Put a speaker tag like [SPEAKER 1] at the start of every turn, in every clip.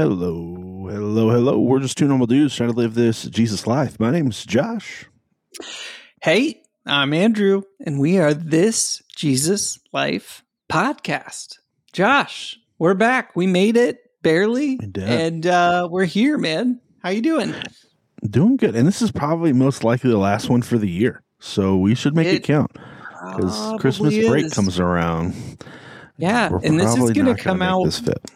[SPEAKER 1] Hello, hello, hello. We're just two normal dudes trying to live this Jesus life. My name's Josh.
[SPEAKER 2] Hey, I'm Andrew, and we are this Jesus Life podcast. Josh, we're back. We made it barely, and uh, we're here, man. How you doing?
[SPEAKER 1] Doing good. And this is probably most likely the last one for the year. So we should make it,
[SPEAKER 2] It
[SPEAKER 1] count because Christmas break comes around.
[SPEAKER 2] Yeah,
[SPEAKER 1] We're
[SPEAKER 2] and this is gonna come out.
[SPEAKER 1] This fit.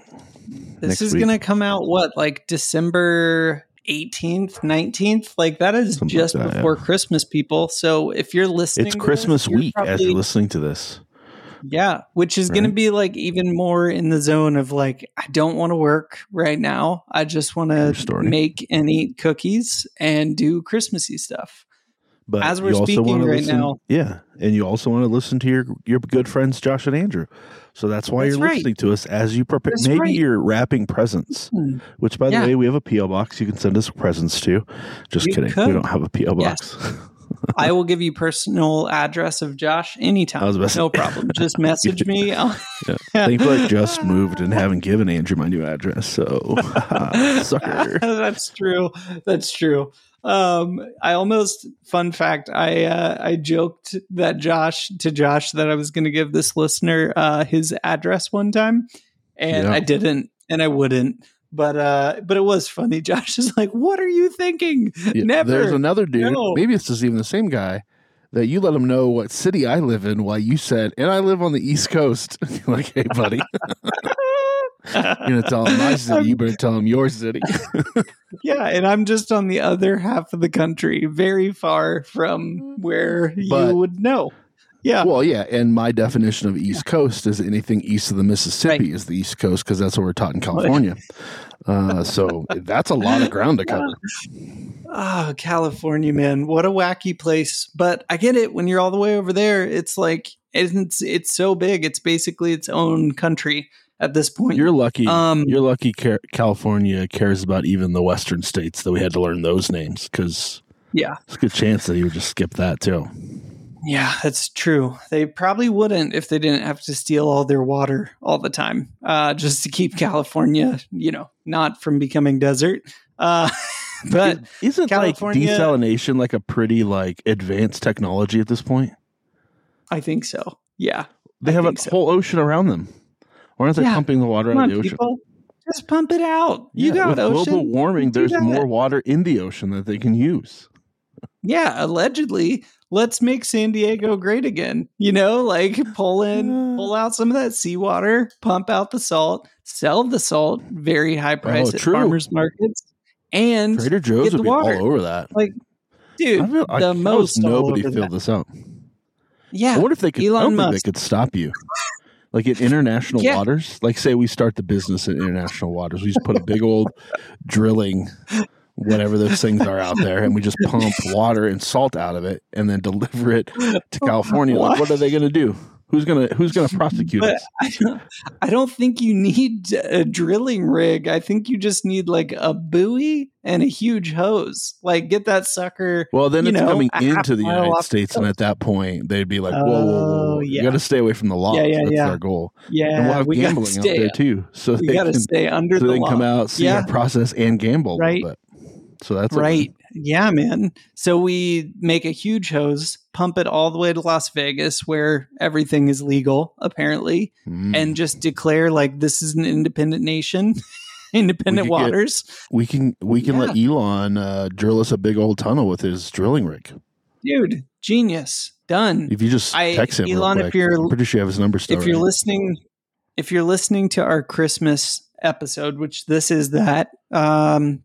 [SPEAKER 2] This is gonna come out what, like December 18th, 19th? Like that is
[SPEAKER 1] Something like
[SPEAKER 2] just
[SPEAKER 1] that, yeah.
[SPEAKER 2] before Christmas, people. So if you're listening,
[SPEAKER 1] It's
[SPEAKER 2] to
[SPEAKER 1] Christmas
[SPEAKER 2] this,
[SPEAKER 1] week as you're listening to this.
[SPEAKER 2] Yeah, which is going to be like even more in the zone of like, I don't want to work right now. I just want to make and eat cookies and do Christmassy stuff.
[SPEAKER 1] But
[SPEAKER 2] As we're speaking right
[SPEAKER 1] listen-
[SPEAKER 2] now-
[SPEAKER 1] yeah, and you also want to listen to your your good friends Josh and Andrew. So that's why
[SPEAKER 2] That's
[SPEAKER 1] you're
[SPEAKER 2] right.
[SPEAKER 1] listening to us as you prepare.
[SPEAKER 2] That's
[SPEAKER 1] Maybe
[SPEAKER 2] right.
[SPEAKER 1] you're wrapping presents.
[SPEAKER 2] Hmm.
[SPEAKER 1] Which, by the
[SPEAKER 2] Yeah.
[SPEAKER 1] way, we have a PO box. You can send us presents to. Just
[SPEAKER 2] You
[SPEAKER 1] kidding.
[SPEAKER 2] could.
[SPEAKER 1] We don't have a PO
[SPEAKER 2] Yes.
[SPEAKER 1] box.
[SPEAKER 2] I will give you personal address of Josh anytime.
[SPEAKER 1] I was about to
[SPEAKER 2] no problem. Just message me.
[SPEAKER 1] Yeah. Thankfully, I just moved and haven't given Andrew my new address. So, sucker.
[SPEAKER 2] That's true. That's true. Um, I almost fun fact. I uh, I joked that Josh to Josh that I was going to give this listener uh, his address one time, and
[SPEAKER 1] Yeah.
[SPEAKER 2] I didn't, and I wouldn't. But uh, but it was funny. Josh is like, "What are you thinking?
[SPEAKER 1] Yeah,
[SPEAKER 2] Never."
[SPEAKER 1] There's another dude.
[SPEAKER 2] No.
[SPEAKER 1] Maybe it's just even the same guy. That you let him know what city I live in while you said, and I live on the East Coast. Like, hey, buddy, you're to tell him my city. You better tell him your city.
[SPEAKER 2] yeah, and I'm just on the other half of the country, very far from where
[SPEAKER 1] But-
[SPEAKER 2] you would know. Yeah,
[SPEAKER 1] Well, yeah, and my definition of East Coast is anything east of the Mississippi is the East Coast because that's what we're taught in California. Uh, so that's a lot of ground to cover.
[SPEAKER 2] Oh, California, man. What a wacky place. But I get it. When you're all the way over there, it's like it's it's so big. It's basically its own country at this point.
[SPEAKER 1] You're lucky.
[SPEAKER 2] Um,
[SPEAKER 1] you're lucky. Ca- California cares about even the Western states that we had to learn those names because
[SPEAKER 2] yeah.
[SPEAKER 1] it's a good chance that you would just skip that too.
[SPEAKER 2] Yeah, that's true. They probably wouldn't if they didn't have to steal all their water all the time, uh, just to keep California, you know, not from becoming desert. Uh, but
[SPEAKER 1] Isn't
[SPEAKER 2] California-
[SPEAKER 1] like desalination like a pretty like advanced technology at this point?
[SPEAKER 2] I think so. Yeah.
[SPEAKER 1] They
[SPEAKER 2] I
[SPEAKER 1] have a
[SPEAKER 2] so.
[SPEAKER 1] whole ocean around them. Why aren't they
[SPEAKER 2] Yeah.
[SPEAKER 1] pumping the water
[SPEAKER 2] Come
[SPEAKER 1] out of the ocean?
[SPEAKER 2] people. Just pump it out. You
[SPEAKER 1] Yeah,
[SPEAKER 2] got
[SPEAKER 1] with
[SPEAKER 2] ocean.
[SPEAKER 1] global warming, there's more water in the ocean that they can use.
[SPEAKER 2] yeah, allegedly, let's make San Diego great again. You know, like pull in, pull out some of that seawater, pump out the salt, sell the salt, very high oh, price at
[SPEAKER 1] Oh, true.
[SPEAKER 2] farmers markets, and
[SPEAKER 1] Trader Joe's would be
[SPEAKER 2] water.
[SPEAKER 1] all over that.
[SPEAKER 2] Like,
[SPEAKER 1] dude, feel,
[SPEAKER 2] the
[SPEAKER 1] does
[SPEAKER 2] most
[SPEAKER 1] nobody filled this out.
[SPEAKER 2] yeah,
[SPEAKER 1] I wonder if they could. I
[SPEAKER 2] Elon Musk.
[SPEAKER 1] they could stop you. Like in international
[SPEAKER 2] Yeah.
[SPEAKER 1] waters, like say we start the business in international waters, we just put a big old drilling, whatever those things are out there, and we just pump water and salt out of it, and then deliver it to California. Like, what are they going to do? Who's gonna Who's gonna prosecute
[SPEAKER 2] But
[SPEAKER 1] us?
[SPEAKER 2] I don't, I don't think you need a drilling rig. I think you just need like a buoy and a huge hose. Like get that sucker.
[SPEAKER 1] Well, then it's
[SPEAKER 2] know,
[SPEAKER 1] coming into the United
[SPEAKER 2] off the
[SPEAKER 1] States, and at that point, they'd be like, "Whoa, whoa, whoa, oh, whoa.
[SPEAKER 2] Oh,
[SPEAKER 1] you got to stay away from the law."
[SPEAKER 2] Yeah, yeah,
[SPEAKER 1] That's
[SPEAKER 2] yeah.
[SPEAKER 1] our goal. and
[SPEAKER 2] Yeah,
[SPEAKER 1] we'll have
[SPEAKER 2] we
[SPEAKER 1] gambling out there too, so
[SPEAKER 2] We
[SPEAKER 1] they
[SPEAKER 2] gotta
[SPEAKER 1] can,
[SPEAKER 2] stay under
[SPEAKER 1] so
[SPEAKER 2] the
[SPEAKER 1] they can
[SPEAKER 2] law.
[SPEAKER 1] come out, see
[SPEAKER 2] Yeah.
[SPEAKER 1] our process, and gamble
[SPEAKER 2] Right.
[SPEAKER 1] So that's
[SPEAKER 2] Right. Yeah, man. So we make a huge hose, pump it all the way to Las Vegas where everything is legal, apparently,
[SPEAKER 1] Mm.
[SPEAKER 2] and just declare like this is an independent nation, independent
[SPEAKER 1] We could get-
[SPEAKER 2] waters.
[SPEAKER 1] we can we can let Elon uh, drill us a big old tunnel with his drilling rig.
[SPEAKER 2] Dude, genius. Done.
[SPEAKER 1] If you just
[SPEAKER 2] I-
[SPEAKER 1] text him,
[SPEAKER 2] Elon, if you're-
[SPEAKER 1] I'm pretty sure you have his number still.
[SPEAKER 2] if you're listening if you're listening to our christmas episode which this is that um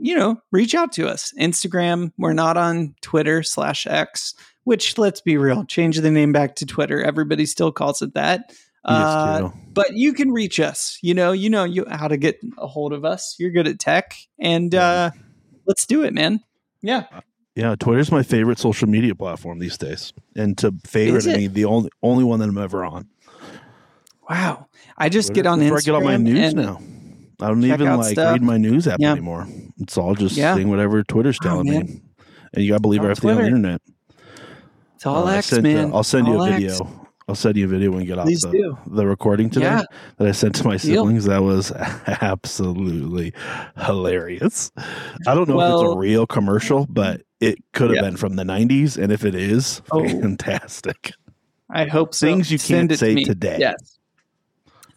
[SPEAKER 2] you know reach out to us instagram we're not on twitter slash x which let's be real change the name back to twitter everybody still calls it that uh, but you can reach us you know you know you how to get a hold of us you're good at tech and uh let's do it man yeah
[SPEAKER 1] Yeah, Twitter's my favorite social media platform these days. And to favorite, I mean the only only one that I'm ever on.
[SPEAKER 2] wow i just
[SPEAKER 1] Twitter.
[SPEAKER 2] get on instagram
[SPEAKER 1] I get all my news now. I don't even like
[SPEAKER 2] stuff.
[SPEAKER 1] read my news app
[SPEAKER 2] Yeah.
[SPEAKER 1] anymore. It's all just
[SPEAKER 2] Yeah.
[SPEAKER 1] seeing whatever Twitter's
[SPEAKER 2] Oh,
[SPEAKER 1] telling
[SPEAKER 2] man.
[SPEAKER 1] me. And you gotta believe
[SPEAKER 2] On
[SPEAKER 1] everything on the internet.
[SPEAKER 2] it's all
[SPEAKER 1] Uh,
[SPEAKER 2] X,
[SPEAKER 1] sent, uh,
[SPEAKER 2] man
[SPEAKER 1] I'll send you a video I'll send you a video when we get off
[SPEAKER 2] Please
[SPEAKER 1] the,
[SPEAKER 2] do.
[SPEAKER 1] the recording today
[SPEAKER 2] Yeah.
[SPEAKER 1] that I sent to my siblings. That was absolutely hilarious. I don't know if it's a real commercial, but it could have
[SPEAKER 2] Yeah.
[SPEAKER 1] been from the 90s. And if it is,
[SPEAKER 2] Oh.
[SPEAKER 1] fantastic.
[SPEAKER 2] I hope so.
[SPEAKER 1] Things you
[SPEAKER 2] Send
[SPEAKER 1] can't
[SPEAKER 2] to
[SPEAKER 1] say today.
[SPEAKER 2] Yes.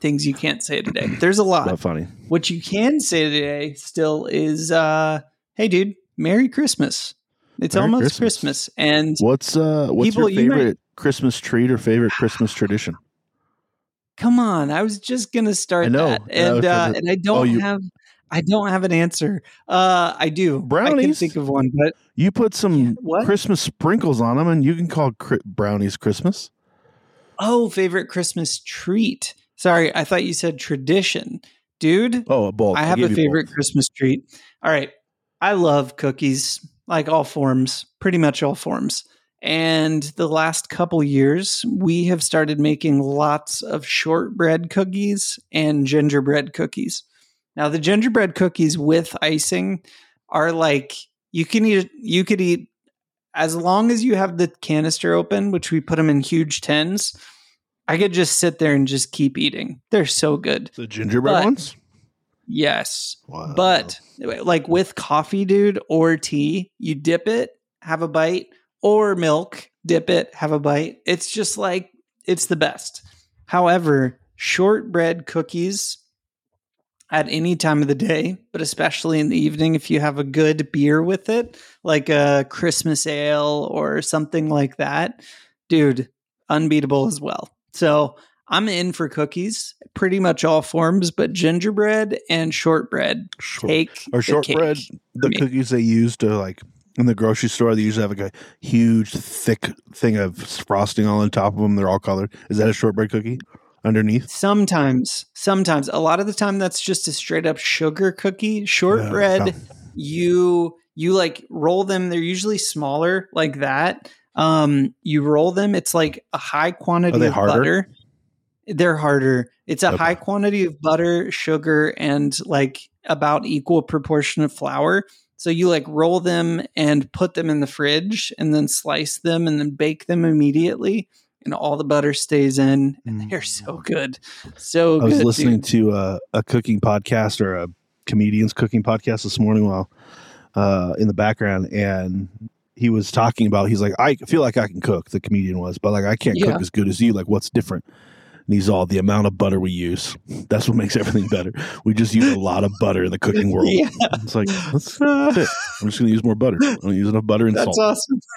[SPEAKER 2] Things you can't say today. There's a lot.
[SPEAKER 1] Not funny.
[SPEAKER 2] What you can say today still is, uh, "Hey, dude, Merry Christmas." It's
[SPEAKER 1] Merry
[SPEAKER 2] almost
[SPEAKER 1] Christmas.
[SPEAKER 2] Christmas, and
[SPEAKER 1] What's uh what's
[SPEAKER 2] People,
[SPEAKER 1] your
[SPEAKER 2] you might-
[SPEAKER 1] favorite Christmas treat or favorite Christmas tradition?
[SPEAKER 2] come on, I was just gonna start
[SPEAKER 1] know.
[SPEAKER 2] that,
[SPEAKER 1] Yeah, I was
[SPEAKER 2] and uh, and I don't
[SPEAKER 1] Oh, you-
[SPEAKER 2] have, I don't have an answer. Uh, I do. I can
[SPEAKER 1] Brownies?
[SPEAKER 2] think of one, but
[SPEAKER 1] You put some
[SPEAKER 2] what?
[SPEAKER 1] Christmas sprinkles on them, and you can call cri- brownies Christmas.
[SPEAKER 2] Oh, favorite Christmas treat. Sorry, I thought you said tradition, dude.
[SPEAKER 1] Oh, a bowl.
[SPEAKER 2] I have a favorite Christmas treat. All right. I love cookies, like all forms, pretty much all forms. And the last couple years, we have started making lots of shortbread cookies and gingerbread cookies. Now, the gingerbread cookies with icing are like you can eat you could eat as long as you have the canister open, which we put them in huge tins. I could just sit there and just keep eating. They're so good.
[SPEAKER 1] The gingerbread
[SPEAKER 2] But-
[SPEAKER 1] ones.
[SPEAKER 2] Yes.
[SPEAKER 1] Wow.
[SPEAKER 2] But like with coffee, dude, or tea, you dip it, have a bite, or milk, dip it, have a bite. It's just like it's the best. However, shortbread cookies at any time of the day, but especially in the evening, if you have a good beer with it, like a Christmas ale or something like that, dude, unbeatable as well. So I'm in for cookies, pretty much all forms, but gingerbread and shortbread
[SPEAKER 1] Short-
[SPEAKER 2] take
[SPEAKER 1] or shortbread,
[SPEAKER 2] cake
[SPEAKER 1] the cookies they use to like in the grocery store, they usually have like a huge, thick thing of frosting all on top of them. They're all colored. Is that a shortbread cookie underneath?
[SPEAKER 2] Sometimes, sometimes, a lot of the time, that's just a straight up sugar cookie. Shortbread,
[SPEAKER 1] Yeah.
[SPEAKER 2] you you like roll them. They're usually smaller, like that. Um, you roll them. It's like a high quantity of
[SPEAKER 1] harder?
[SPEAKER 2] butter. They're harder. It's a
[SPEAKER 1] Okay.
[SPEAKER 2] high quantity of butter, sugar, and like about equal proportion of flour. So you like roll them and put them in the fridge and then slice them and then bake them immediately. And all the butter stays in. And they're so good. So
[SPEAKER 1] Mm. I was
[SPEAKER 2] good.
[SPEAKER 1] listening
[SPEAKER 2] dude.
[SPEAKER 1] to a, a cooking podcast or a comedian's cooking podcast this morning while uh, in the background, and he was talking about. He's like, I feel like I can cook. The comedian was, but like I can't
[SPEAKER 2] Yeah.
[SPEAKER 1] cook as good as you. Like, what's different? And he's all the amount of butter we use. That's what makes everything better. We just use a lot of butter in the cooking world.
[SPEAKER 2] Yeah.
[SPEAKER 1] It's like that's it. I'm just going to use more butter. I don't use enough butter and
[SPEAKER 2] That's
[SPEAKER 1] salt.
[SPEAKER 2] awesome.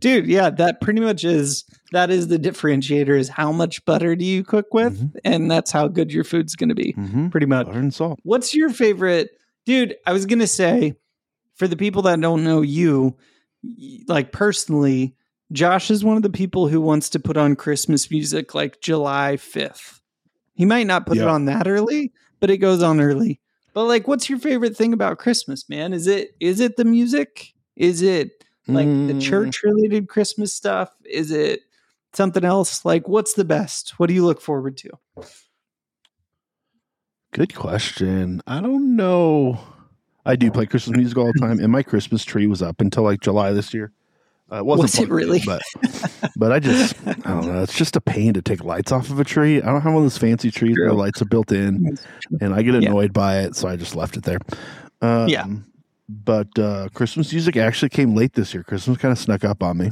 [SPEAKER 2] Dude, yeah, that pretty much is that is the differentiator is how much butter do you cook with
[SPEAKER 1] Mhm.
[SPEAKER 2] and that's how good your food's going to be.
[SPEAKER 1] Mm-hmm.
[SPEAKER 2] Pretty much.
[SPEAKER 1] Butter and salt.
[SPEAKER 2] What's your favorite dude, I was going to say for the people that don't know you like personally, Josh is one of the people who wants to put on Christmas music like July 5th. He might not put it on that early, but it goes on early. But like what's your favorite thing about Christmas, man? Is it is it the music? Is it like the
[SPEAKER 1] Mm,
[SPEAKER 2] church related Christmas stuff? Is it something else? Like what's the best? What do you look forward to?
[SPEAKER 1] Good question. I don't know. I do play Christmas music all the time, and my Christmas tree was up until like July this year. Uh, it wasn't
[SPEAKER 2] Was it really?
[SPEAKER 1] but but I just I don't know. It's just a pain to take lights off of a tree. I don't have one of those fancy trees where the lights are built in, and I get
[SPEAKER 2] Yeah.
[SPEAKER 1] annoyed by it, so I just left it there. Um,
[SPEAKER 2] Yeah.
[SPEAKER 1] But uh, Christmas music actually came late this year. Christmas kind of snuck up on me.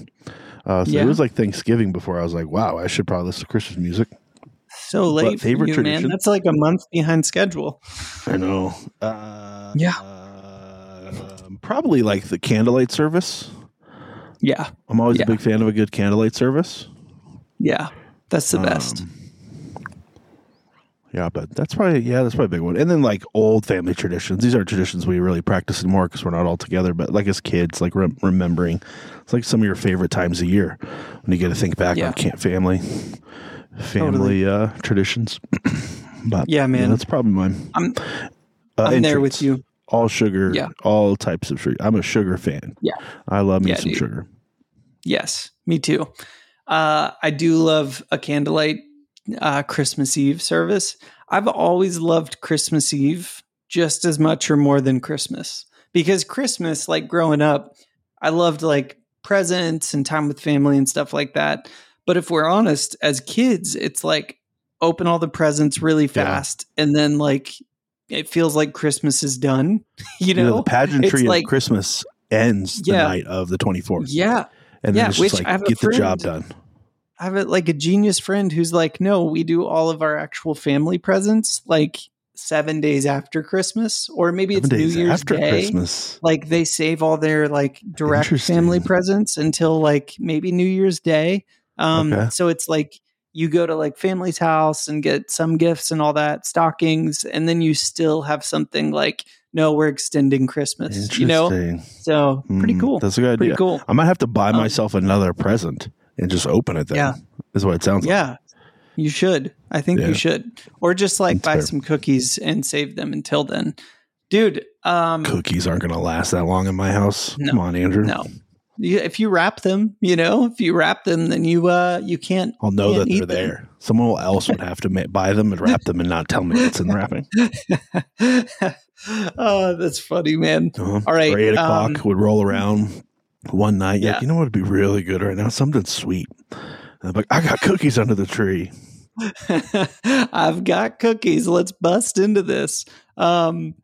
[SPEAKER 1] Uh, so
[SPEAKER 2] Yeah.
[SPEAKER 1] it was like Thanksgiving before I was like, wow, I should probably listen to Christmas music.
[SPEAKER 2] So late
[SPEAKER 1] favorite
[SPEAKER 2] you, man.
[SPEAKER 1] tradition?
[SPEAKER 2] That's like a month behind schedule.
[SPEAKER 1] I know. Uh,
[SPEAKER 2] Yeah.
[SPEAKER 1] Probably like the candlelight service.
[SPEAKER 2] Yeah.
[SPEAKER 1] I'm always
[SPEAKER 2] Yeah.
[SPEAKER 1] a big fan of a good candlelight service.
[SPEAKER 2] Yeah. That's the best.
[SPEAKER 1] Um, yeah, but that's probably yeah, that's probably a big one. And then like old family traditions. These are traditions we really practice anymore because we're not all together. But like as kids, like rem- remembering, it's like some of your favorite times a year when you get to think back
[SPEAKER 2] Yeah.
[SPEAKER 1] on can't family, family uh, traditions. but
[SPEAKER 2] Yeah, man.
[SPEAKER 1] that's probably mine.
[SPEAKER 2] I'm-
[SPEAKER 1] Uh,
[SPEAKER 2] I'm there with you.
[SPEAKER 1] All sugar,
[SPEAKER 2] Yeah.
[SPEAKER 1] all types of sugar. I'm a sugar fan.
[SPEAKER 2] Yeah.
[SPEAKER 1] I love me
[SPEAKER 2] Yeah,
[SPEAKER 1] some
[SPEAKER 2] dude.
[SPEAKER 1] sugar.
[SPEAKER 2] Yes, me too. Uh, I do love a candlelight uh, Christmas Eve service. I've always loved Christmas Eve just as much or more than Christmas because Christmas, like growing up, I loved like presents and time with family and stuff like that. But if we're honest, as kids, it's like open all the presents really fast, and then like it feels like Christmas is done. You
[SPEAKER 1] You know,
[SPEAKER 2] know,
[SPEAKER 1] the pageantry
[SPEAKER 2] It's
[SPEAKER 1] of
[SPEAKER 2] like-
[SPEAKER 1] Christmas ends the
[SPEAKER 2] Yeah.
[SPEAKER 1] night of the 24th.
[SPEAKER 2] yeah.
[SPEAKER 1] And
[SPEAKER 2] Yeah,
[SPEAKER 1] then it's just like, get the job done.
[SPEAKER 2] I have a, like a genius friend who's like, no, we do all of our actual family presents like seven days after Christmas, or maybe it's
[SPEAKER 1] Seven
[SPEAKER 2] New Year's
[SPEAKER 1] after
[SPEAKER 2] Day.
[SPEAKER 1] Christmas.
[SPEAKER 2] Like they save all their like direct family presents until like maybe New Year's Day. Um,
[SPEAKER 1] Okay.
[SPEAKER 2] so it's like you go to like family's house and get some gifts and all that stockings, and then you still have something like, no, we're extending Christmas. You know, so pretty
[SPEAKER 1] Hmm,
[SPEAKER 2] cool.
[SPEAKER 1] That's a good
[SPEAKER 2] Pretty
[SPEAKER 1] idea.
[SPEAKER 2] cool.
[SPEAKER 1] I might have to buy
[SPEAKER 2] Um,
[SPEAKER 1] myself another present and just open it then.
[SPEAKER 2] Yeah.
[SPEAKER 1] Is what it sounds like.
[SPEAKER 2] Yeah, you should. I think
[SPEAKER 1] Yeah.
[SPEAKER 2] you should, or just like
[SPEAKER 1] That's
[SPEAKER 2] buy
[SPEAKER 1] fair.
[SPEAKER 2] some cookies and save them until then, dude. Um,
[SPEAKER 1] Cookies aren't to last that long in my house.
[SPEAKER 2] No.
[SPEAKER 1] Come on, Andrew.
[SPEAKER 2] no, if you wrap them, you know, if you wrap them, then you uh you can't.
[SPEAKER 1] I'll know
[SPEAKER 2] Can't
[SPEAKER 1] that they're
[SPEAKER 2] eat them.
[SPEAKER 1] there. Someone else would have to ma- buy them and wrap them and not tell me what's in the wrapping.
[SPEAKER 2] oh, that's funny, man.
[SPEAKER 1] Uh-huh.
[SPEAKER 2] All right,
[SPEAKER 1] Or eight o'clock
[SPEAKER 2] um,
[SPEAKER 1] would roll around one night. Yeah.
[SPEAKER 2] Yeah.
[SPEAKER 1] you know what would be really good right now? Something sweet. And I'm like, I got cookies under the tree.
[SPEAKER 2] I've got cookies. Let's bust into this. Um,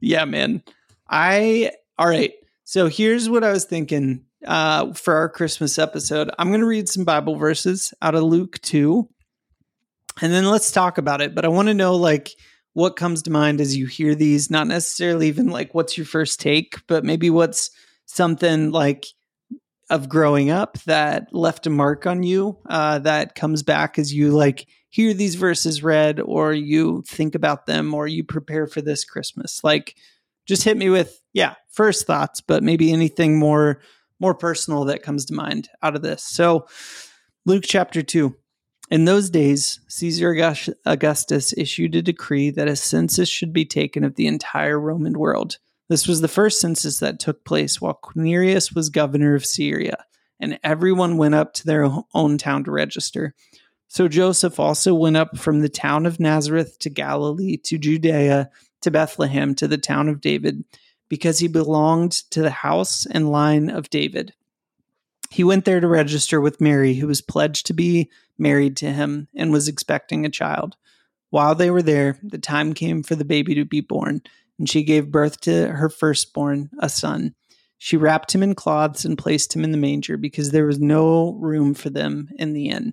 [SPEAKER 2] yeah, man. I all right. So here's what I was thinking uh, for our Christmas episode. I'm going to read some Bible verses out of Luke two, and then let's talk about it. But I want to know like what comes to mind as you hear these. Not necessarily even like what's your first take, but maybe what's something like of growing up that left a mark on you uh, that comes back as you like hear these verses read or you think about them or you prepare for this christmas like just hit me with yeah first thoughts but maybe anything more more personal that comes to mind out of this. So luke chapter 2 in those days caesar augustus issued a decree that a census should be taken of the entire roman world. This was the first census that took place while Quirinius was governor of Syria, and everyone went up to their own town to register. So Joseph also went up from the town of Nazareth to Galilee, to Judea, to Bethlehem, to the town of David, because he belonged to the house and line of David. He went there to register with Mary, who was pledged to be married to him and was expecting a child. While they were there, the time came for the baby to be born and she gave birth to her firstborn, a son. She wrapped him in cloths and placed him in the manger because there was no room for them in the inn.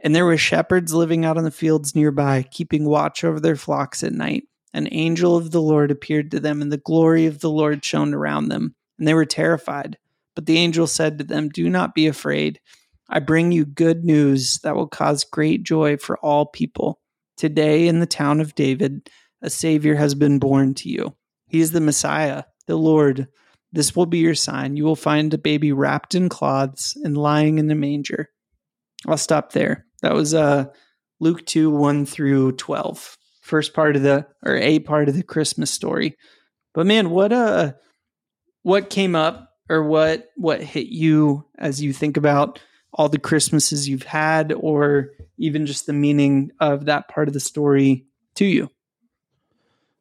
[SPEAKER 2] And there were shepherds living out in the fields nearby, keeping watch over their flocks at night. An angel of the Lord appeared to them, and the glory of the Lord shone around them, and they were terrified. But the angel said to them, Do not be afraid. I bring you good news that will cause great joy for all people. Today, in the town of David, a Savior has been born to you. He is the Messiah, the Lord. This will be your sign. You will find a baby wrapped in cloths and lying in a manger. I'll stop there. That was uh, Luke 2 1 through 12. First part of the, or a part of the Christmas story. But man, what uh, what came up or what what hit you as you think about all the Christmases you've had, or even just the meaning of that part of the story to you?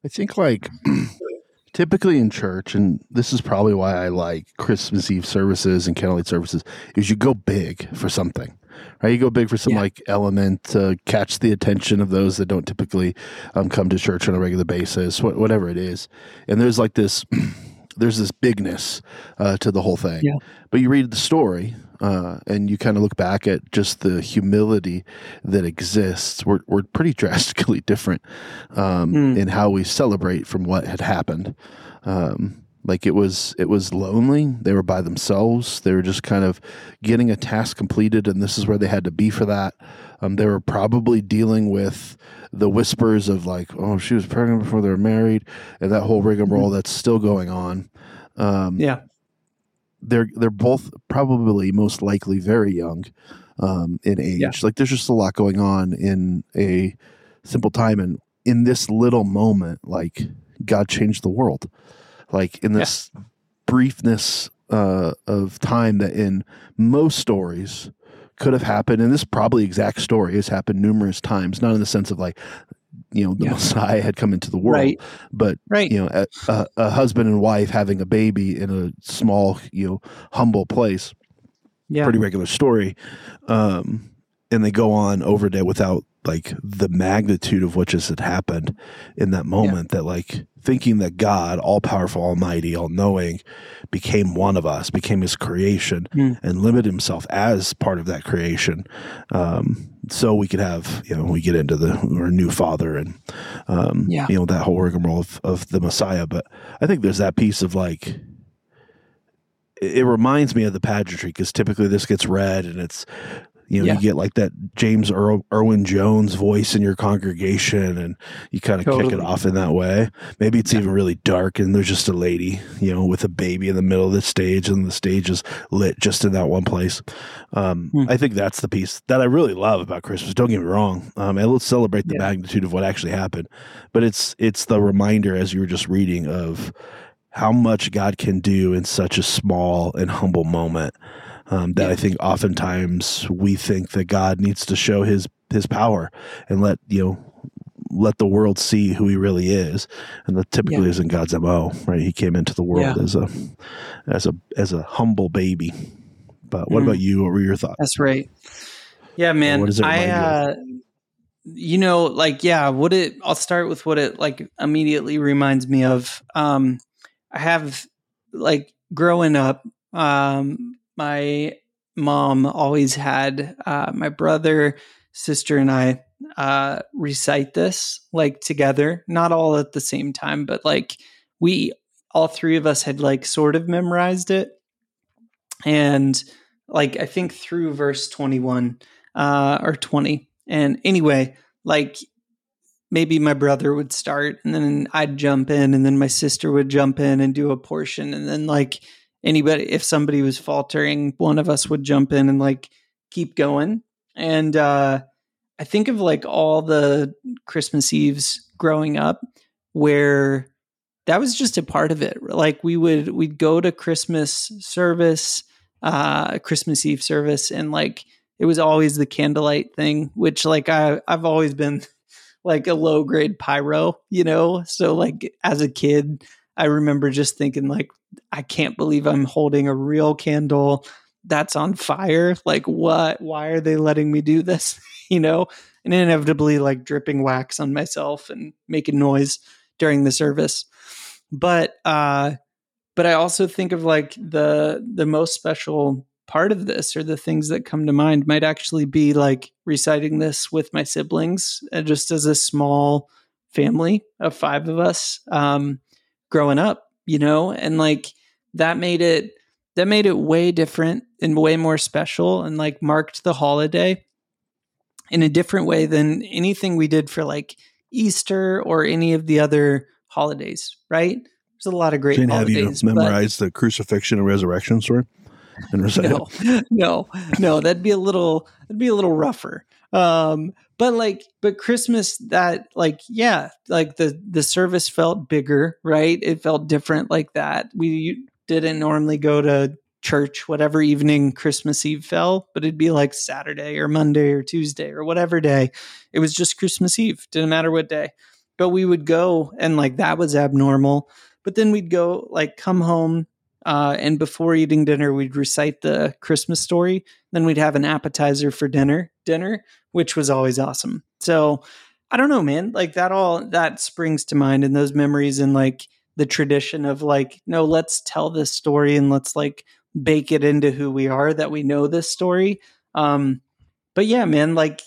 [SPEAKER 1] I think like typically in church, and this is probably why I like Christmas Eve services and candlelight services, is you go big for something. Right, you go big for some
[SPEAKER 2] Yeah.
[SPEAKER 1] like element to catch the attention of those that don't typically um, come to church on a regular basis, wh- whatever it is. And there's like this, there's this bigness uh, to the whole thing.
[SPEAKER 2] Yeah.
[SPEAKER 1] But you read the story, uh, and you kind of look back at just the humility that exists. We're we're pretty drastically different um,
[SPEAKER 2] Mm.
[SPEAKER 1] in how we celebrate from what had happened. Um, like it was it was lonely. They were by themselves. They were just kind of getting a task completed, and this is where they had to be for that. Um, they were probably dealing with the whispers of like, oh, she was pregnant before they were married, and that whole rigmarole that's still going on. Um,
[SPEAKER 2] Yeah.
[SPEAKER 1] they're they're both probably most likely very young um, in age.
[SPEAKER 2] Yeah.
[SPEAKER 1] Like there's just a lot going on in a simple time, and in this little moment, like God changed the world. Like in this briefness uh, of time that in most stories could have happened, and this probably exact story has happened numerous times. Not in the sense of like you know the
[SPEAKER 2] Yeah.
[SPEAKER 1] Messiah had come into the world,
[SPEAKER 2] Right.
[SPEAKER 1] but
[SPEAKER 2] Right.
[SPEAKER 1] you know a, a, a husband and wife having a baby in a small you know humble place
[SPEAKER 2] Yeah.
[SPEAKER 1] pretty regular story. Um, and they go on over day without like the magnitude of what just had happened in that moment that like thinking that God, all powerful, almighty, all knowing, became one of us, became his creation
[SPEAKER 2] Mm.
[SPEAKER 1] and limited himself as part of that creation. Um, so we could have, you know, we get into the our new father and um,
[SPEAKER 2] Yeah.
[SPEAKER 1] you know, that whole rigmarole of, of the Messiah. But I think there's that piece of like it it reminds me of the pageantry because typically this gets read and it's you know
[SPEAKER 2] Yeah.
[SPEAKER 1] you get like that James Ir- Irwin Jones voice in your congregation and you kind of kick it off in that way. Maybe it's even really dark and there's just a lady, you know, with a baby in the middle of the stage and the stage is lit just in that one place. Um,
[SPEAKER 2] Hmm.
[SPEAKER 1] I think that's the piece that I really love about Christmas. Don't get me wrong. Um, and let's celebrate the
[SPEAKER 2] Yeah.
[SPEAKER 1] magnitude of what actually happened. But it's it's the reminder as you were just reading of how much God can do in such a small and humble moment. Um, that
[SPEAKER 2] Yeah.
[SPEAKER 1] I think oftentimes we think that God needs to show his his power and let you know let the world see who he really is, and that typically
[SPEAKER 2] Yeah.
[SPEAKER 1] isn't God's mo. Right? He came into the world
[SPEAKER 2] Yeah.
[SPEAKER 1] as a as a as a humble baby. But what
[SPEAKER 2] Mm.
[SPEAKER 1] about you? What were your thoughts?
[SPEAKER 2] That's right. Yeah, man.
[SPEAKER 1] what does it
[SPEAKER 2] I,
[SPEAKER 1] you
[SPEAKER 2] uh, you know, like, yeah, what it, I'll start with what it like immediately reminds me of. Um, I have like growing up, um, my mom always had, uh, my brother, sister, and I, uh, recite this like together, not all at the same time, but like we, all three of us had like sort of memorized it. And like, I think through verse 21, uh, or 20. And anyway, like maybe my brother would start and then I'd jump in and then my sister would jump in and do a portion. And then like anybody, if somebody was faltering, one of us would jump in and like keep going. And, uh, I think of like all the Christmas Eves growing up where that was just a part of it. Like we would, we'd go to Christmas service, uh, Christmas Eve service and like, it was always the candlelight thing, which like I I've always been like a low grade pyro, you know. So like as a kid, I remember just thinking like I can't believe I'm holding a real candle that's on fire. Like what? Why are they letting me do this? you know, and inevitably like dripping wax on myself and making noise during the service. But uh but I also think of like the the most special part of this or the things that come to mind might actually be like reciting this with my siblings uh, just as a small family of five of us um growing up you know and like that made it that made it way different and way more special and like marked the holiday in a different way than anything we did for like Easter or any of the other holidays right there's a lot of great
[SPEAKER 1] Shane, have you
[SPEAKER 2] holidays
[SPEAKER 1] memorized the crucifixion and resurrection story? And
[SPEAKER 2] no, no, no. That'd be a little. That'd be a little rougher. Um, but like, but Christmas, that like, yeah, like the the service felt bigger, right? It felt different like that. We didn't normally go to church whatever evening Christmas Eve fell, but it'd be like Saturday or Monday or Tuesday or whatever day. It was just Christmas Eve. Didn't matter what day. But we would go and like that was abnormal. But then we'd go like come home uh, and before eating dinner, we'd recite the Christmas story. Then we'd have an appetizer for dinner, dinner, which was always awesome. So I don't know, man. Like that all that springs to mind in those memories and like the tradition of like, no, let's tell this story and let's like bake it into who we are that we know this story. Um, but yeah, man, like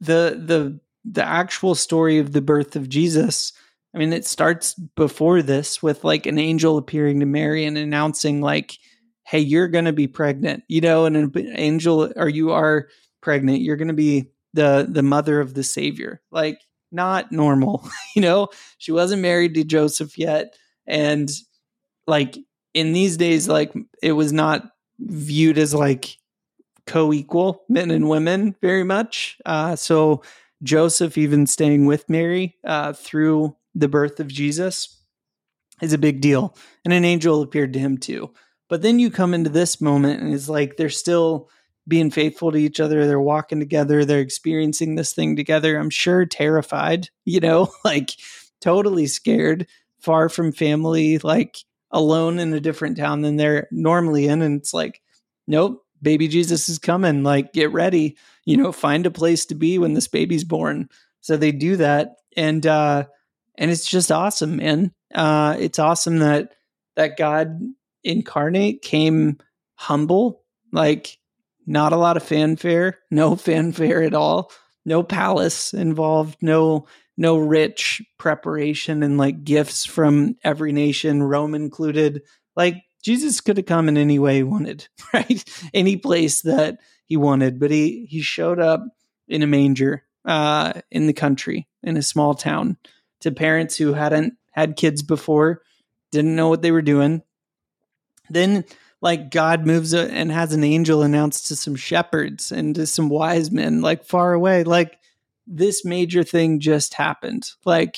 [SPEAKER 2] the the the actual story of the birth of Jesus. I mean, it starts before this with like an angel appearing to Mary and announcing, like, hey, you're going to be pregnant, you know, and an angel, or you are pregnant, you're going to be the the mother of the Savior. Like, not normal, you know. She wasn't married to Joseph yet, and like in these days, like it was not viewed as like co-equal men and women very much. Uh, so Joseph even staying with Mary uh, through the birth of Jesus is a big deal. And an angel appeared to him too. But then you come into this moment and it's like they're still being faithful to each other. They're walking together. They're experiencing this thing together. I'm sure terrified, you know, like totally scared, far from family, like alone in a different town than they're normally in. And it's like, nope, baby Jesus is coming. Like, get ready, you know, find a place to be when this baby's born. So they do that. And, uh, and it's just awesome, man. Uh, it's awesome that, that God incarnate came humble, like not a lot of fanfare, no fanfare at all, no palace involved, no no rich preparation and like gifts from every nation, Rome included. Like Jesus could have come in any way he wanted, right? Any place that he wanted, but he he showed up in a manger uh, in the country in a small town to parents who hadn't had kids before, didn't know what they were doing. Then like God moves and has an angel announced to some shepherds and to some wise men like far away. Like this major thing just happened. Like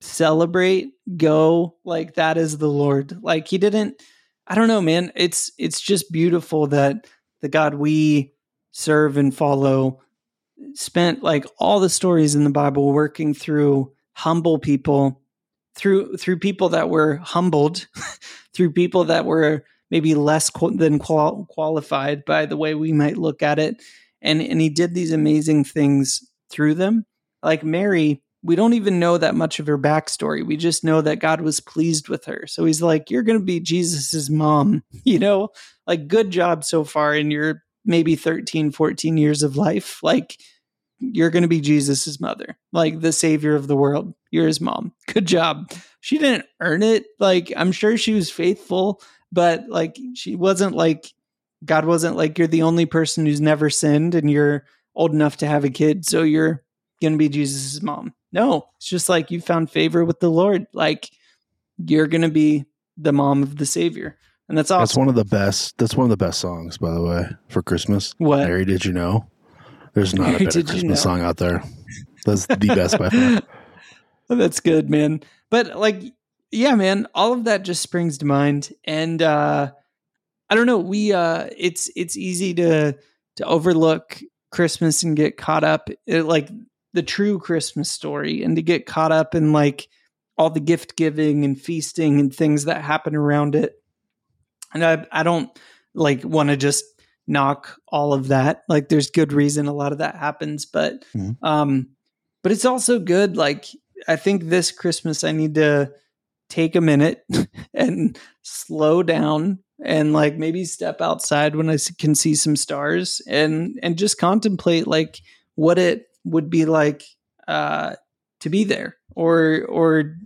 [SPEAKER 2] celebrate go. Like that is the lord. Like he didn't i don't know man. It's it's just beautiful that the god we serve and follow spent like all the stories in the bible working through humble people through through people that were humbled through people that were maybe less than qual- qualified by the way we might look at it. And and he did these amazing things through them. Like mary we don't even know that much of her backstory. We just know that god was pleased with her. So he's like you're going to be jesus's mom you know? Like good job so far in your maybe 13 14 years of life. Like you're going to be jesus's mother like the savior of the world you're his mom good job she didn't earn it like i'm sure she was faithful but like she wasn't like God wasn't like you're the only person who's never sinned and you're old enough to have a kid, so you're gonna be Jesus's mom. No, it's just like you found favor with the Lord. Like you're gonna be the mom of the Savior. And that's awesome.
[SPEAKER 1] That's one of the best that's one of the best songs, by the way, for Christmas.
[SPEAKER 2] What?
[SPEAKER 1] Mary, did you know? There's not a better Christmas you know? song out there. That's the best by far.
[SPEAKER 2] That's good, man. But like yeah, man, all of that just springs to mind. And uh I don't know, we uh it's it's easy to to overlook Christmas and get caught up in, like the true Christmas story and to get caught up in like all the gift giving and feasting and things that happen around it. And I I don't like want to just knock all of that. Like there's good reason a lot of that happens, but mm-hmm. um but it's also good like I think this Christmas I need to take a minute and slow down and like maybe step outside when I can see some stars and and just contemplate like what it would be like uh, to be there or or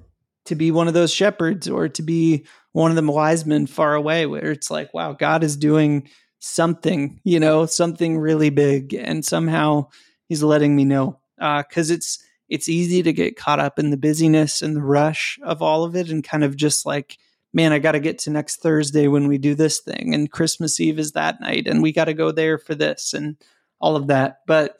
[SPEAKER 2] to be one of those shepherds or to be one of the wise men far away where it's like wow God is doing something you know something really big and somehow he's letting me know because uh, it's it's easy to get caught up in the busyness and the rush of all of it and kind of just like man i got to get to next thursday when we do this thing and christmas eve is that night and we got to go there for this and all of that. But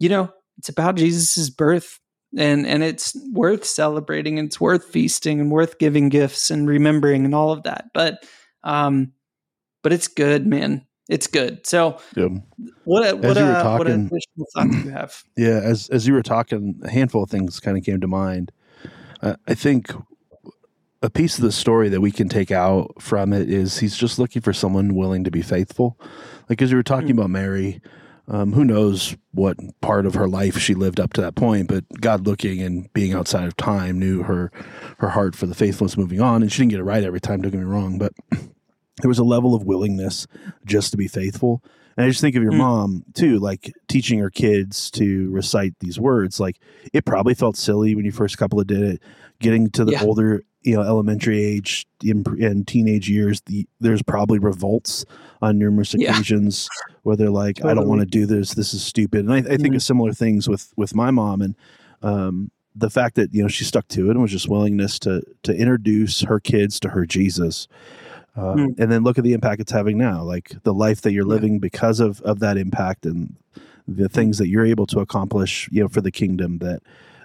[SPEAKER 2] you know it's about jesus's birth and and it's worth celebrating and it's worth feasting and worth giving gifts and remembering and all of that. But um but it's good man it's good. So, yeah. what what, uh, talking, what additional thoughts do you have?
[SPEAKER 1] Yeah, as as you were talking, a handful of things kind of came to mind. Uh, I think a piece of the story that we can take out from it is he's just looking for someone willing to be faithful. Like as you were talking mm-hmm. about Mary, um, who knows what part of her life she lived up to that point, but God looking and being outside of time knew her her heart for the faithfulness moving on, and she didn't get it right every time. Don't get me wrong, but there was a level of willingness just to be faithful. And I just think of your mm. mom too, like teaching her kids to recite these words. Like it probably felt silly when you first couple of did it. Getting to the yeah. older, you know, elementary age in, teenage years, the, there's probably revolts on numerous occasions yeah. where they're like, totally. "I don't want to do this. This is stupid." And I, I think mm-hmm. of similar things with with my mom and um, the fact that you know she stuck to it and was just willingness to to introduce her kids to her Jesus uh, mm. and then look at the impact it's having now like the life that you're living yeah. because of of that impact and the things that you're able to accomplish you know for the kingdom that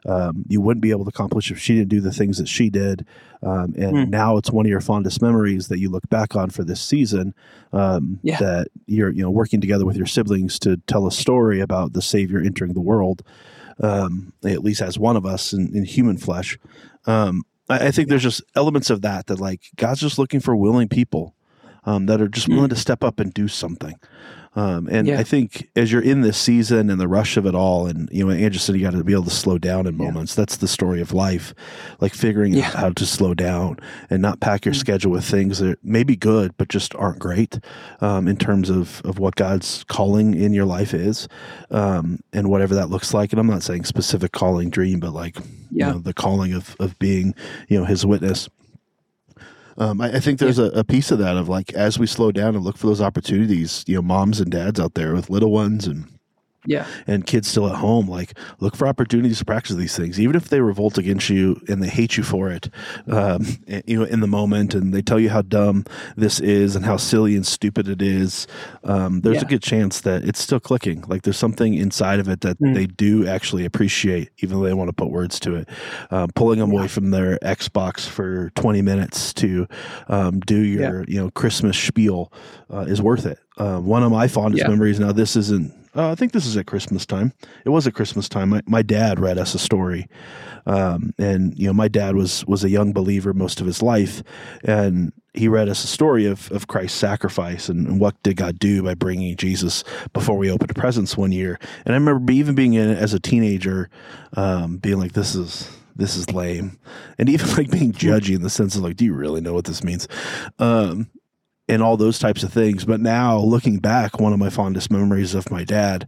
[SPEAKER 1] um, you wouldn't be able to accomplish if she didn't do the things that she did. Um, and mm. now it's one of your fondest memories that you look back on for this season. Um, yeah. That you're you know working together with your siblings to tell a story about the Savior entering the world, um, at least as one of us in, in human flesh. I, I think there's just elements of that that like God's just looking for willing people. um, that are just willing to step up and do something. Um, and
[SPEAKER 2] Yeah.
[SPEAKER 1] I think as you're in this season and the rush of it all, and you know, Andrew said you got to be able to slow down in
[SPEAKER 2] Yeah.
[SPEAKER 1] moments. That's the story of life, like figuring
[SPEAKER 2] Yeah.
[SPEAKER 1] out how to slow down and not pack your
[SPEAKER 2] Mm.
[SPEAKER 1] schedule with things that may be good but just aren't great um, in terms of of what God's calling in your life is, um, and whatever that looks like. And I'm not saying specific calling dream, but like
[SPEAKER 2] Yeah.
[SPEAKER 1] you know, the calling of of being you know His witness. Um, I, I think there's a, a piece of that of like as we slow down and look for those opportunities, you know, moms and dads out there with little ones and
[SPEAKER 2] Yeah.
[SPEAKER 1] and kids still at home, like look for opportunities to practice these things, even if they revolt against you and they hate you for it, um, and, you know, in the moment, and they tell you how dumb this is and how silly and stupid it is. Um, there's a good chance that it's still clicking. Like there's something inside of it that
[SPEAKER 2] Mm.
[SPEAKER 1] they do actually appreciate, even though they want to put words to it. Um, pulling them away from their Xbox for 20 minutes to um, do your you know Christmas spiel uh, is worth it. Uh, one of my fondest
[SPEAKER 2] Yeah.
[SPEAKER 1] memories. Now this isn't. Uh, I think this is at Christmas time. It was at Christmas time. My, my dad read us a story, um, and you know my dad was was a young believer most of his life, and he read us a story of of Christ's sacrifice and, and what did God do by bringing Jesus before we opened presents one year. And I remember even being in as a teenager, um, being like, "This is." This is lame, and even like being judgy in the sense of like, do you really know what this means? Um, and all those types of things. But now looking back, one of my fondest memories of my dad,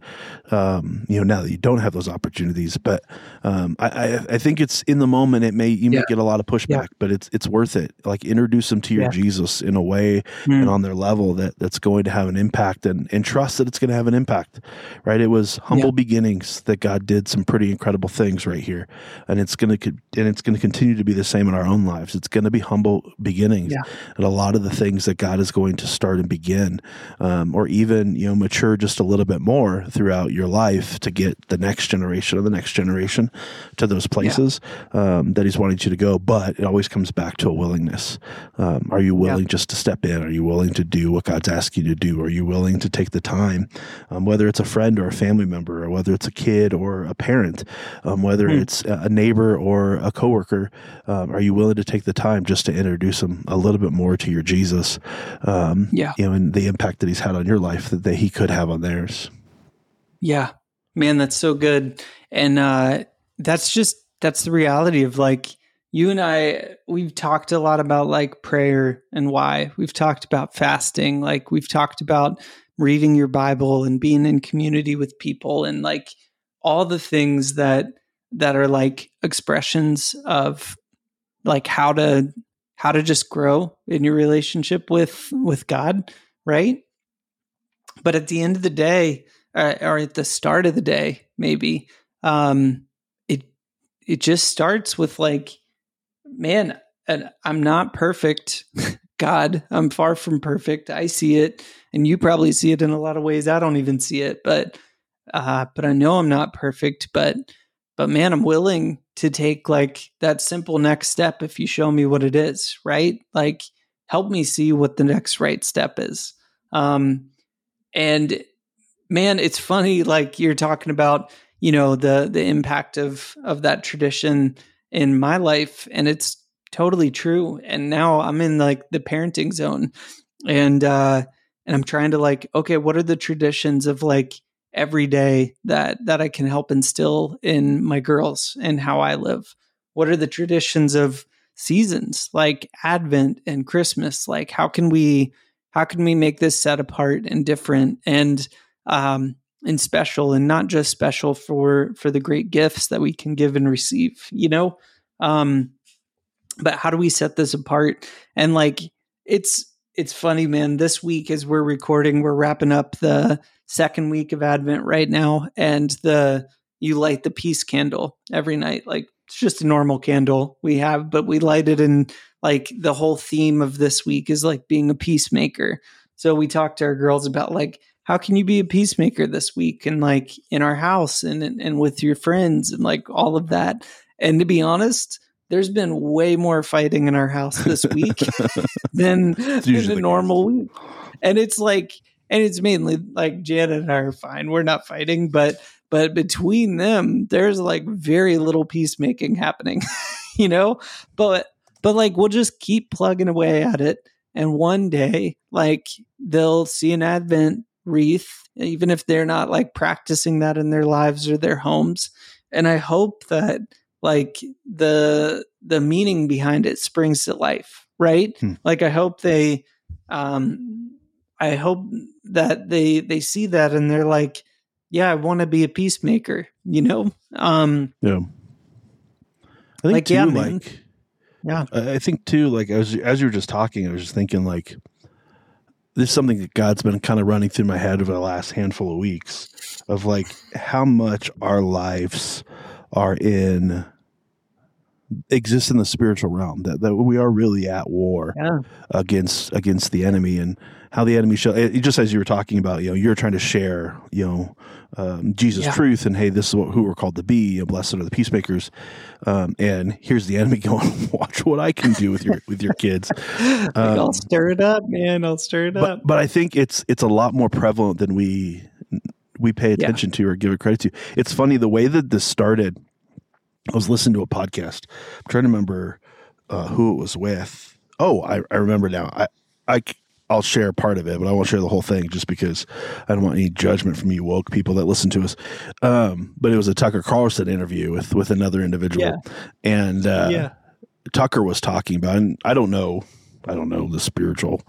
[SPEAKER 1] um, you know, now that you don't have those opportunities, but um, I, I, I think it's in the moment. It may you may get a lot of pushback,
[SPEAKER 2] Yeah.
[SPEAKER 1] but it's it's worth it. Like introduce them to your
[SPEAKER 2] Yeah.
[SPEAKER 1] Jesus in a way
[SPEAKER 2] Mm.
[SPEAKER 1] and on their level that that's going to have an impact, and and trust that it's going to have an impact. Right? It was humble beginnings that God did some pretty incredible things right here, and it's going to and it's going to continue to be the same in our own lives. It's going to be humble beginnings,
[SPEAKER 2] Yeah.
[SPEAKER 1] and a lot of the things that God is going to start and begin, um, or even you know mature just a little bit more throughout your life to get the next generation or the next generation to those places um, that He's wanting you to go. But it always comes back to a willingness. Um, are you willing just to step in? Are you willing to do what God's asking you to do? Are you willing to take the time, um, whether it's a friend or a family member, or whether it's a kid or a parent, um, whether
[SPEAKER 2] Hmm.
[SPEAKER 1] it's a a neighbor or a coworker? Um, are you willing to take the time just to introduce them a little bit more to your Jesus? Um,
[SPEAKER 2] Yeah.
[SPEAKER 1] you know, and the impact that He's had on your life that, that He could have on theirs.
[SPEAKER 2] Yeah. Man, that's so good. And uh that's just that's the reality of like you and I we've talked a lot about like prayer and why. We've talked about fasting, like we've talked about reading your Bible and being in community with people and like all the things that that are like expressions of like how to how to just grow in your relationship with with God, right? But at the end of the day, uh, or at the start of the day, maybe um, it it just starts with like, man, I'm not perfect. God, I'm far from perfect. I see it, and you probably see it in a lot of ways. I don't even see it, but uh, but I know I'm not perfect. But but man, I'm willing to take like that simple next step if you show me what it is, right? Like help me see what the next right step is. Um, and man, it's funny. Like you're talking about, you know, the the impact of of that tradition in my life, and it's totally true. And now I'm in like the parenting zone, and uh, and I'm trying to like, okay, what are the traditions of like every day that that I can help instill in my girls and how I live? What are the traditions of seasons like Advent and Christmas? Like how can we how can we make this set apart and different and um and special and not just special for for the great gifts that we can give and receive, you know? Um but how do we set this apart? And like it's it's funny, man. This week as we're recording, we're wrapping up the second week of Advent right now, and the you light the peace candle every night. Like it's just a normal candle we have, but we light it in like the whole theme of this week is like being a peacemaker. So we talked to our girls about like how can you be a peacemaker this week and like in our house and and with your friends and like all of that. And to be honest, there's been way more fighting in our house this week than, than
[SPEAKER 1] usually
[SPEAKER 2] a
[SPEAKER 1] the
[SPEAKER 2] normal week. And it's like, and it's mainly like Janet and I are fine. We're not fighting, but but between them, there's like very little peacemaking happening, you know. But but like we'll just keep plugging away at it and one day like they'll see an advent wreath even if they're not like practicing that in their lives or their homes and i hope that like the the meaning behind it springs to life right
[SPEAKER 1] Hmm.
[SPEAKER 2] like i hope they um i hope that they they see that and they're like yeah i want to be a peacemaker you know um
[SPEAKER 1] Yeah. I think
[SPEAKER 2] Like,
[SPEAKER 1] too,
[SPEAKER 2] yeah,
[SPEAKER 1] like
[SPEAKER 2] Yeah.
[SPEAKER 1] I think too, like as as you were just talking, I was just thinking like this is something that God's been kind of running through my head over the last handful of weeks of like how much our lives are in exist in the spiritual realm that, that we are really at war
[SPEAKER 2] yeah.
[SPEAKER 1] against against the enemy and how the enemy show it, just as you were talking about you know you're trying to share you know um, jesus
[SPEAKER 2] Yeah.
[SPEAKER 1] truth and hey this is what, who we're called to be you know, blessed are the peacemakers. Um, and here's the enemy going watch what i can do with your with your kids. Um,
[SPEAKER 2] i'll stir it up man. I'll stir it up.
[SPEAKER 1] but but i think it's it's a lot more prevalent than we we pay
[SPEAKER 2] Yeah.
[SPEAKER 1] attention to or give it credit to. It's funny the way that this started i was listening to a podcast. I'm trying to remember uh, who it was with. Oh i, I remember now. I, I i'll share part of it but i won't share the whole thing just because i don't want any judgment from you woke people that listen to us. Um, but it was a tucker carlson interview with with another individual.
[SPEAKER 2] Yeah.
[SPEAKER 1] and uh,
[SPEAKER 2] yeah.
[SPEAKER 1] Tucker was talking about, and I don't know, I don't know the spiritual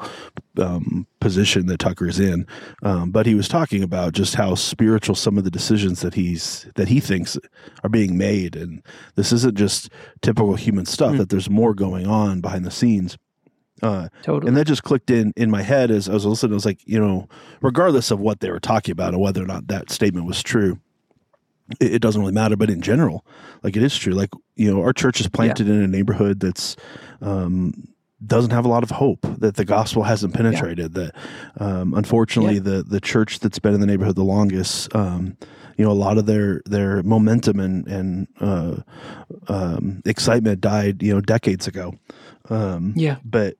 [SPEAKER 1] um, position that Tucker is in, um, but he was talking about just how spiritual some of the decisions that he's that he thinks are being made, and this isn't just typical human stuff.
[SPEAKER 2] Mm.
[SPEAKER 1] That there's more going on behind the scenes. Uh,
[SPEAKER 2] totally
[SPEAKER 1] and that just clicked in in my head as I was listening. I was like, you know, regardless of what they were talking about and whether or not that statement was true, it, it doesn't really matter. But in general, like it is true. Like you know, our church is planted in a neighborhood that's um, doesn't have a lot of hope. That the gospel hasn't penetrated. That um, unfortunately,
[SPEAKER 2] Yeah.
[SPEAKER 1] the the church that's been in the neighborhood the longest. Um, you know, a lot of their their momentum and and uh, um, excitement died. You know, decades ago. Um,
[SPEAKER 2] yeah
[SPEAKER 1] but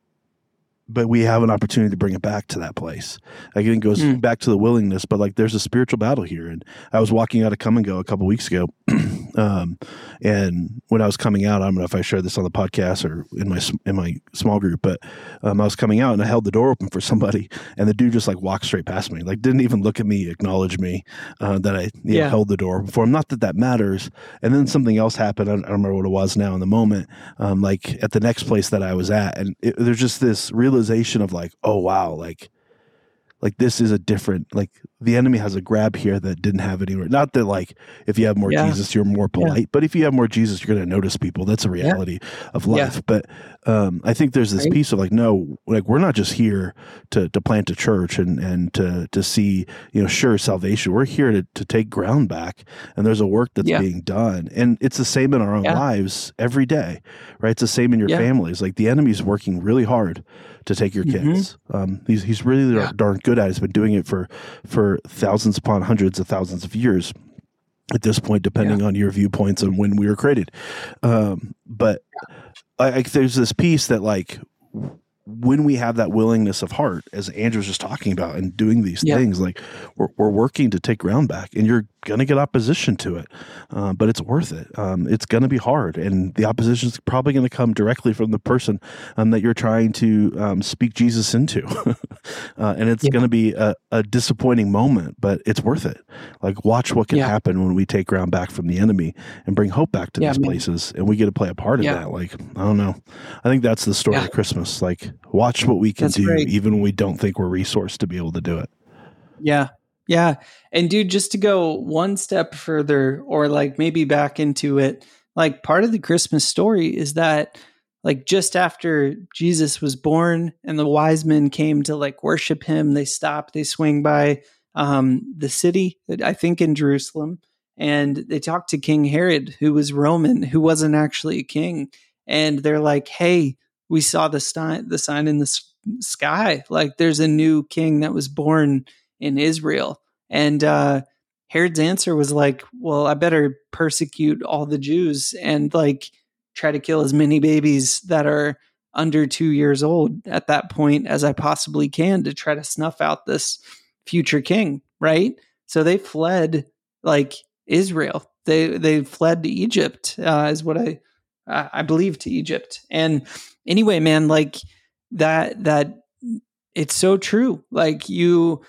[SPEAKER 1] but we have an opportunity to bring it back to that place. Again, it goes
[SPEAKER 2] Mm.
[SPEAKER 1] back to the willingness, but like there's a spiritual battle here. And I was walking out of Come and Go a couple weeks ago, um, and when I was coming out, I don't know if I shared this on the podcast or in my in my small group, but um, I was coming out and I held the door open for somebody, and the dude just like walked straight past me, like didn't even look at me, acknowledge me uh, that I you know, held the door for him. Not that that matters. And then something else happened. I don't, I don't remember what it was now in the moment. Um, like at the next place that I was at, and it, there's just this realization of like, oh wow, like like this is a different like the enemy has a grab here that didn't have anywhere not that like if you have more
[SPEAKER 2] Yeah.
[SPEAKER 1] jesus you're more
[SPEAKER 2] Yeah.
[SPEAKER 1] polite but if you have more jesus you're going to notice people that's a reality of
[SPEAKER 2] Yeah.
[SPEAKER 1] life but um i think there's this
[SPEAKER 2] Right.
[SPEAKER 1] piece of like no like we're not just here to to plant a church and and to to see you know sure salvation we're here to to take ground back and there's a work that's
[SPEAKER 2] Yeah.
[SPEAKER 1] being done and it's the same in our own
[SPEAKER 2] Yeah.
[SPEAKER 1] lives every day right it's the same in your
[SPEAKER 2] Yeah.
[SPEAKER 1] families like the enemy's working really hard to take your
[SPEAKER 2] Mhm.
[SPEAKER 1] kids um he's he's really
[SPEAKER 2] Yeah.
[SPEAKER 1] darn good at it he's been doing it for for thousands upon hundreds of thousands of years at this point depending on your viewpoints on when we were created. Um but I there's this piece that like when we have that willingness of heart, as Andrew was just talking about, and doing these
[SPEAKER 2] Yeah.
[SPEAKER 1] things, like we're, we're working to take ground back, and you're going to get opposition to it, uh, but it's worth it. Um, it's going to be hard, and the opposition is probably going to come directly from the person um, that you're trying to um, speak Jesus into, uh, and it's
[SPEAKER 2] Yeah.
[SPEAKER 1] going to be a, a disappointing moment, but it's worth it. Like watch what can
[SPEAKER 2] Yeah.
[SPEAKER 1] happen when we take ground back from the enemy and bring hope back to these places, and we get to play a part in that. Like I don't know, I think that's the story of Christmas. Like watch what we can
[SPEAKER 2] That's
[SPEAKER 1] do,
[SPEAKER 2] great.
[SPEAKER 1] even when we don't think we're resourced to be able to do it.
[SPEAKER 2] Yeah. Yeah. And dude, just to go one step further or like maybe back into it, like part of the Christmas story is that like just after Jesus was born and the wise men came to like worship him, they stop, they swing by um the city, I think in Jerusalem, and they talked to King Herod, who was Roman, who wasn't actually a king. And they're like, "Hey, we saw the sign the sign in the sky. Like there's a new king that was born in Israel. And uh, Herod's answer was like, well, I better persecute all the Jews and like try to kill as many babies that are under two years old at that point as I possibly can to try to snuff out this future king. Right. So they fled like Israel. They they fled to Egypt, uh, is what I I believe to Egypt. And anyway, man, like that that it's so true. Like you,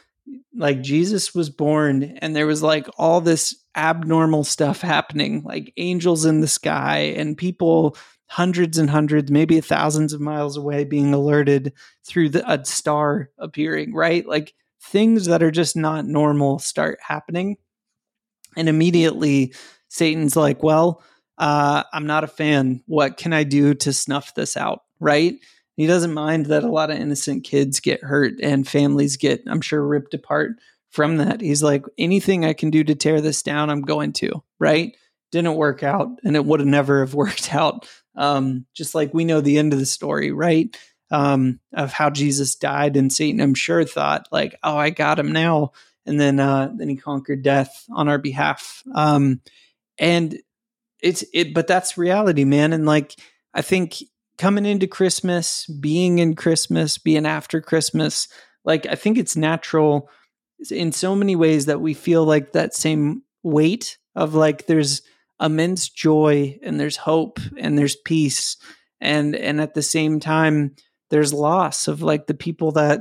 [SPEAKER 2] like Jesus was born and there was like all this abnormal stuff happening, like angels in the sky and people hundreds and hundreds, maybe thousands of miles away being alerted through the, a star appearing, right? Like things that are just not normal start happening. And immediately Satan's like, well, uh, I'm not a fan. What can I do to snuff this out? Right. He doesn't mind that a lot of innocent kids get hurt and families get, I'm sure, ripped apart from that. He's like, anything I can do to tear this down, I'm going to. Right. Didn't work out and it would have never have worked out. Um, just like we know the end of the story, right? Um, of how Jesus died and Satan, I'm sure, thought like, oh, I got him now. And then, uh, then he conquered death on our behalf. Um, and it's it but that's reality man and like i think coming into christmas being in christmas being after christmas. Like i think it's natural in so many ways that we feel like that same weight of like there's immense joy and there's hope and there's peace. And and at the same time there's loss of like the people that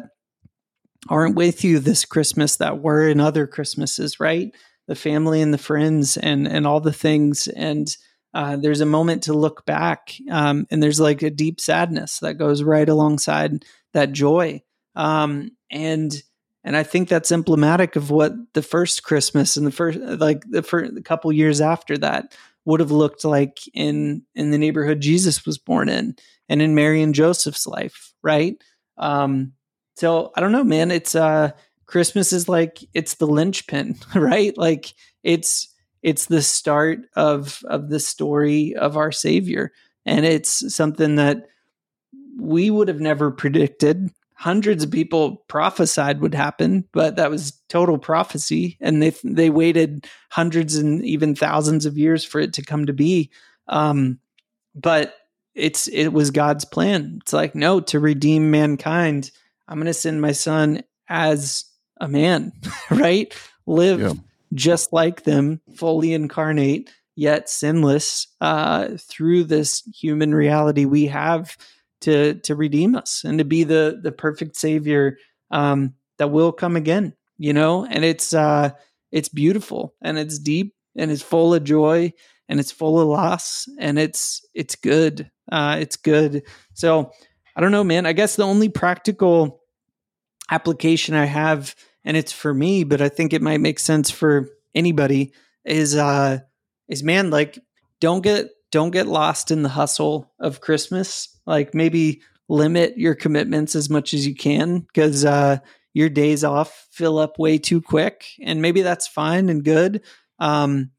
[SPEAKER 2] aren't with you this christmas that were in other christmases right? The family and the friends and and all the things. And uh, there's a moment to look back um, and there's like a deep sadness that goes right alongside that joy um, and and i think that's emblematic of what the first christmas and the first like the first couple years after that would have looked like in in the neighborhood jesus was born in and in mary and joseph's life right um so i don't know man it's uh Christmas is like it's the linchpin, right? Like it's it's the start of of the story of our Savior, and it's something that we would have never predicted. Hundreds of people prophesied would happen, but that was total prophecy, and they they waited hundreds and even thousands of years for it to come to be. Um, but it's it was God's plan. It's like no to redeem mankind. I'm going to send my son as a man, right? Live yeah. Just like them, fully incarnate, yet sinless uh, through this human reality we have to to redeem us and to be the the perfect savior um, that will come again. You know, and it's uh, it's beautiful and it's deep and it's full of joy and it's full of loss and it's it's good. Uh, it's good. So I don't know, man. I guess the only practical application I have and it's for me, but I think it might make sense for anybody is uh is man like don't get don't get lost in the hustle of Christmas. Like maybe limit your commitments as much as you can because uh your days off fill up way too quick and maybe that's fine and good. Um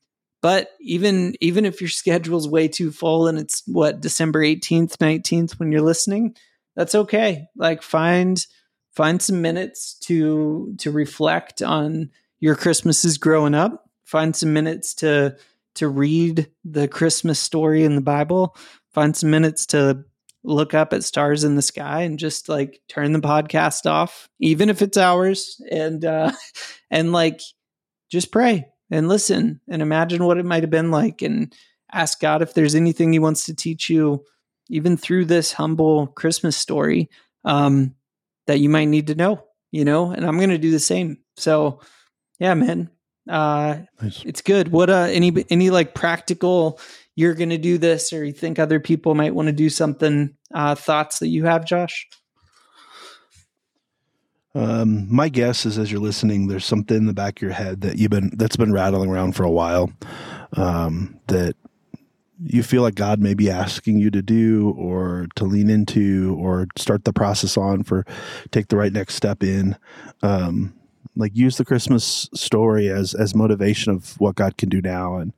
[SPEAKER 2] but even even if your schedule's way too full and it's what December 18th, 19th when you're listening, that's okay. Like find find some minutes to to reflect on your Christmases growing up. Find some minutes to to read the Christmas story in the Bible. Find some minutes to look up at stars in the sky and just like turn the podcast off, even if it's hours, and uh, and like just pray and listen and imagine what it might have been like, and ask God if there's anything He wants to teach you, even through this humble Christmas story. Um, that you might need to know, you know, and I'm going to do the same. So, yeah, man, uh, nice. it's good. What, uh, any, any like practical, you're going to do this or you think other people might want to do something, uh, thoughts that you have, Josh?
[SPEAKER 1] Um, my guess is as you're listening, there's something in the back of your head that you've been, that's been rattling around for a while. Um, that you feel like God may be asking you to do or to lean into or start the process on for take the right next step in. Um, like use the Christmas story as as motivation of what God can do now and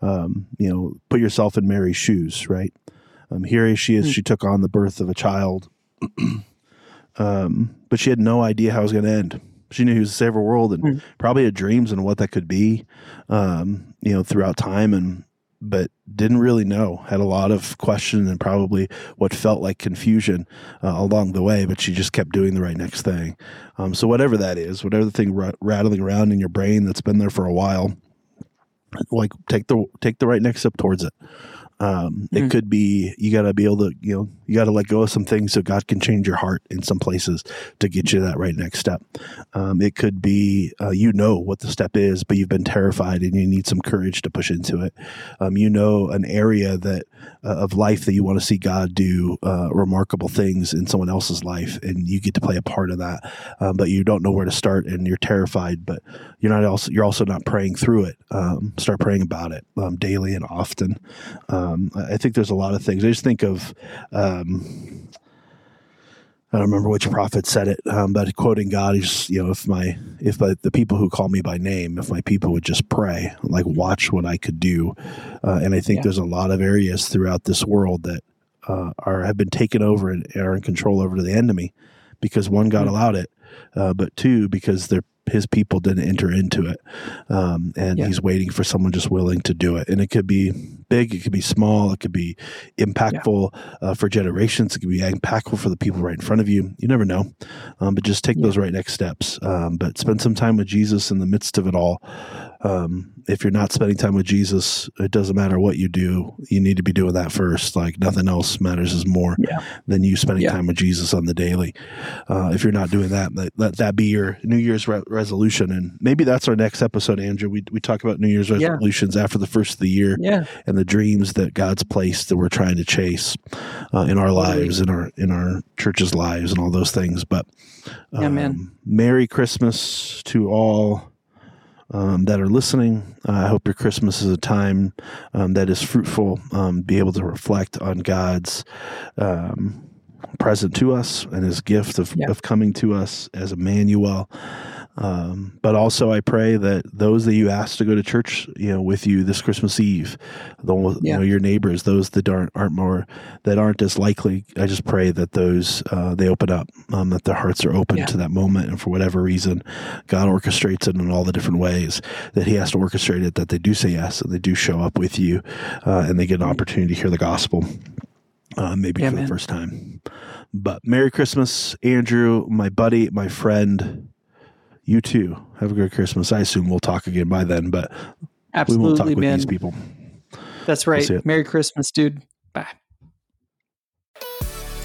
[SPEAKER 1] um, you know, put yourself in Mary's shoes, right? Um, here she is, mm-hmm. she took on the birth of a child. um, but she had no idea how it was going to end. She knew he was to save her world and mm-hmm. probably had dreams and what that could be, um, you know, throughout time. And but didn't really know. Had a lot of question and probably what felt like confusion uh, along the way, but she just kept doing the right next thing. Um, so whatever that is, whatever the thing r- rattling around in your brain that's been there for a while, like take the take the right next step towards it. Um, It mm. could be you got to be able to, you know, you got to let go of some things so God can change your heart in some places to get you that right next step. Um, it could be uh, you know what the step is, but you've been terrified and you need some courage to push into it. Um, you know an area that uh, of life that you want to see God do uh, remarkable things in someone else's life, and you get to play a part of that. Um, but you don't know where to start, and you're terrified. But you're not also you're also not praying through it. Um, start praying about it um, daily and often. Um, I think there's a lot of things. I just think of. Um, I don't remember which prophet said it, um, but quoting God, he's you know, if my if my, the people who call me by name, if my people would just pray, like watch what I could do, uh, and I think yeah. there's a lot of areas throughout this world that uh, are have been taken over and are in control over to the enemy, because one God mm-hmm. allowed it, uh, but two because they're his people didn't enter into it. Um, and yeah. he's waiting for someone just willing to do it. And it could be big, it could be small, it could be impactful yeah. uh, for generations, it could be impactful for the people right in front of you. You never know. Um, but just take yeah. those right next steps. Um, but spend some time with Jesus in the midst of it all. Um, if you're not spending time with Jesus, it doesn't matter what you do. You need to be doing that first. Like nothing else matters as more yeah. than you spending yeah. time with Jesus on the daily. Uh, if you're not doing that, let, let that be your New Year's re- resolution. And maybe that's our next episode, Andrew. We, we talk about New Year's resolutions yeah. after the first of the year and the dreams that God's placed that we're trying to chase uh, in our lives, in our, in our church's lives and all those things. But um, Merry Christmas to all um, that are listening. Uh, I hope your Christmas is a time um, that is fruitful, um, be able to reflect on God's um, present to us and his gift of, yeah. of coming to us as Emmanuel. Um, but also, I pray that those that you ask to go to church, you know, with you this Christmas Eve, the, yeah. you know, your neighbors, those that aren't aren't more that aren't as likely. I just pray that those uh, they open up, um, that their hearts are open yeah. to that moment, and for whatever reason, God orchestrates it in all the different ways that He has to orchestrate it. That they do say yes, and they do show up with you, uh, and they get an opportunity to hear the gospel, uh, maybe yeah, for man. the first time. But Merry Christmas, Andrew, my buddy, my friend you too. Have a great Christmas. I assume we'll talk again by then, but
[SPEAKER 2] Absolutely,
[SPEAKER 1] we won't talk with these people.
[SPEAKER 2] That's right. Merry Christmas, dude. Bye.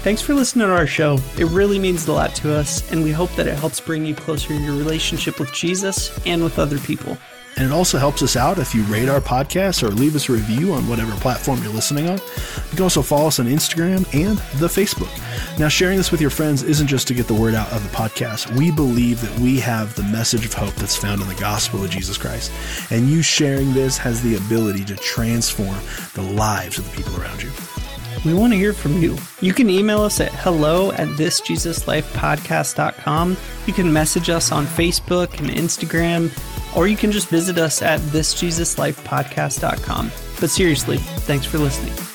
[SPEAKER 2] Thanks for listening to our show. It really means a lot to us, and we hope that it helps bring you closer in your relationship with Jesus and with other people.
[SPEAKER 1] And it also helps us out if you rate our podcast or leave us a review on whatever platform you're listening on. You can also follow us on Instagram and the Facebook. Now, sharing this with your friends isn't just to get the word out of the podcast. We believe that we have the message of hope that's found in the gospel of Jesus Christ. And you sharing this has the ability to transform the lives of the people around you.
[SPEAKER 2] We want to hear from you. You can email us at hello at thisjesuslifepodcast.com. You can message us on Facebook and Instagram or you can just visit us at thisjesuslifepodcast.com. But seriously, thanks for listening.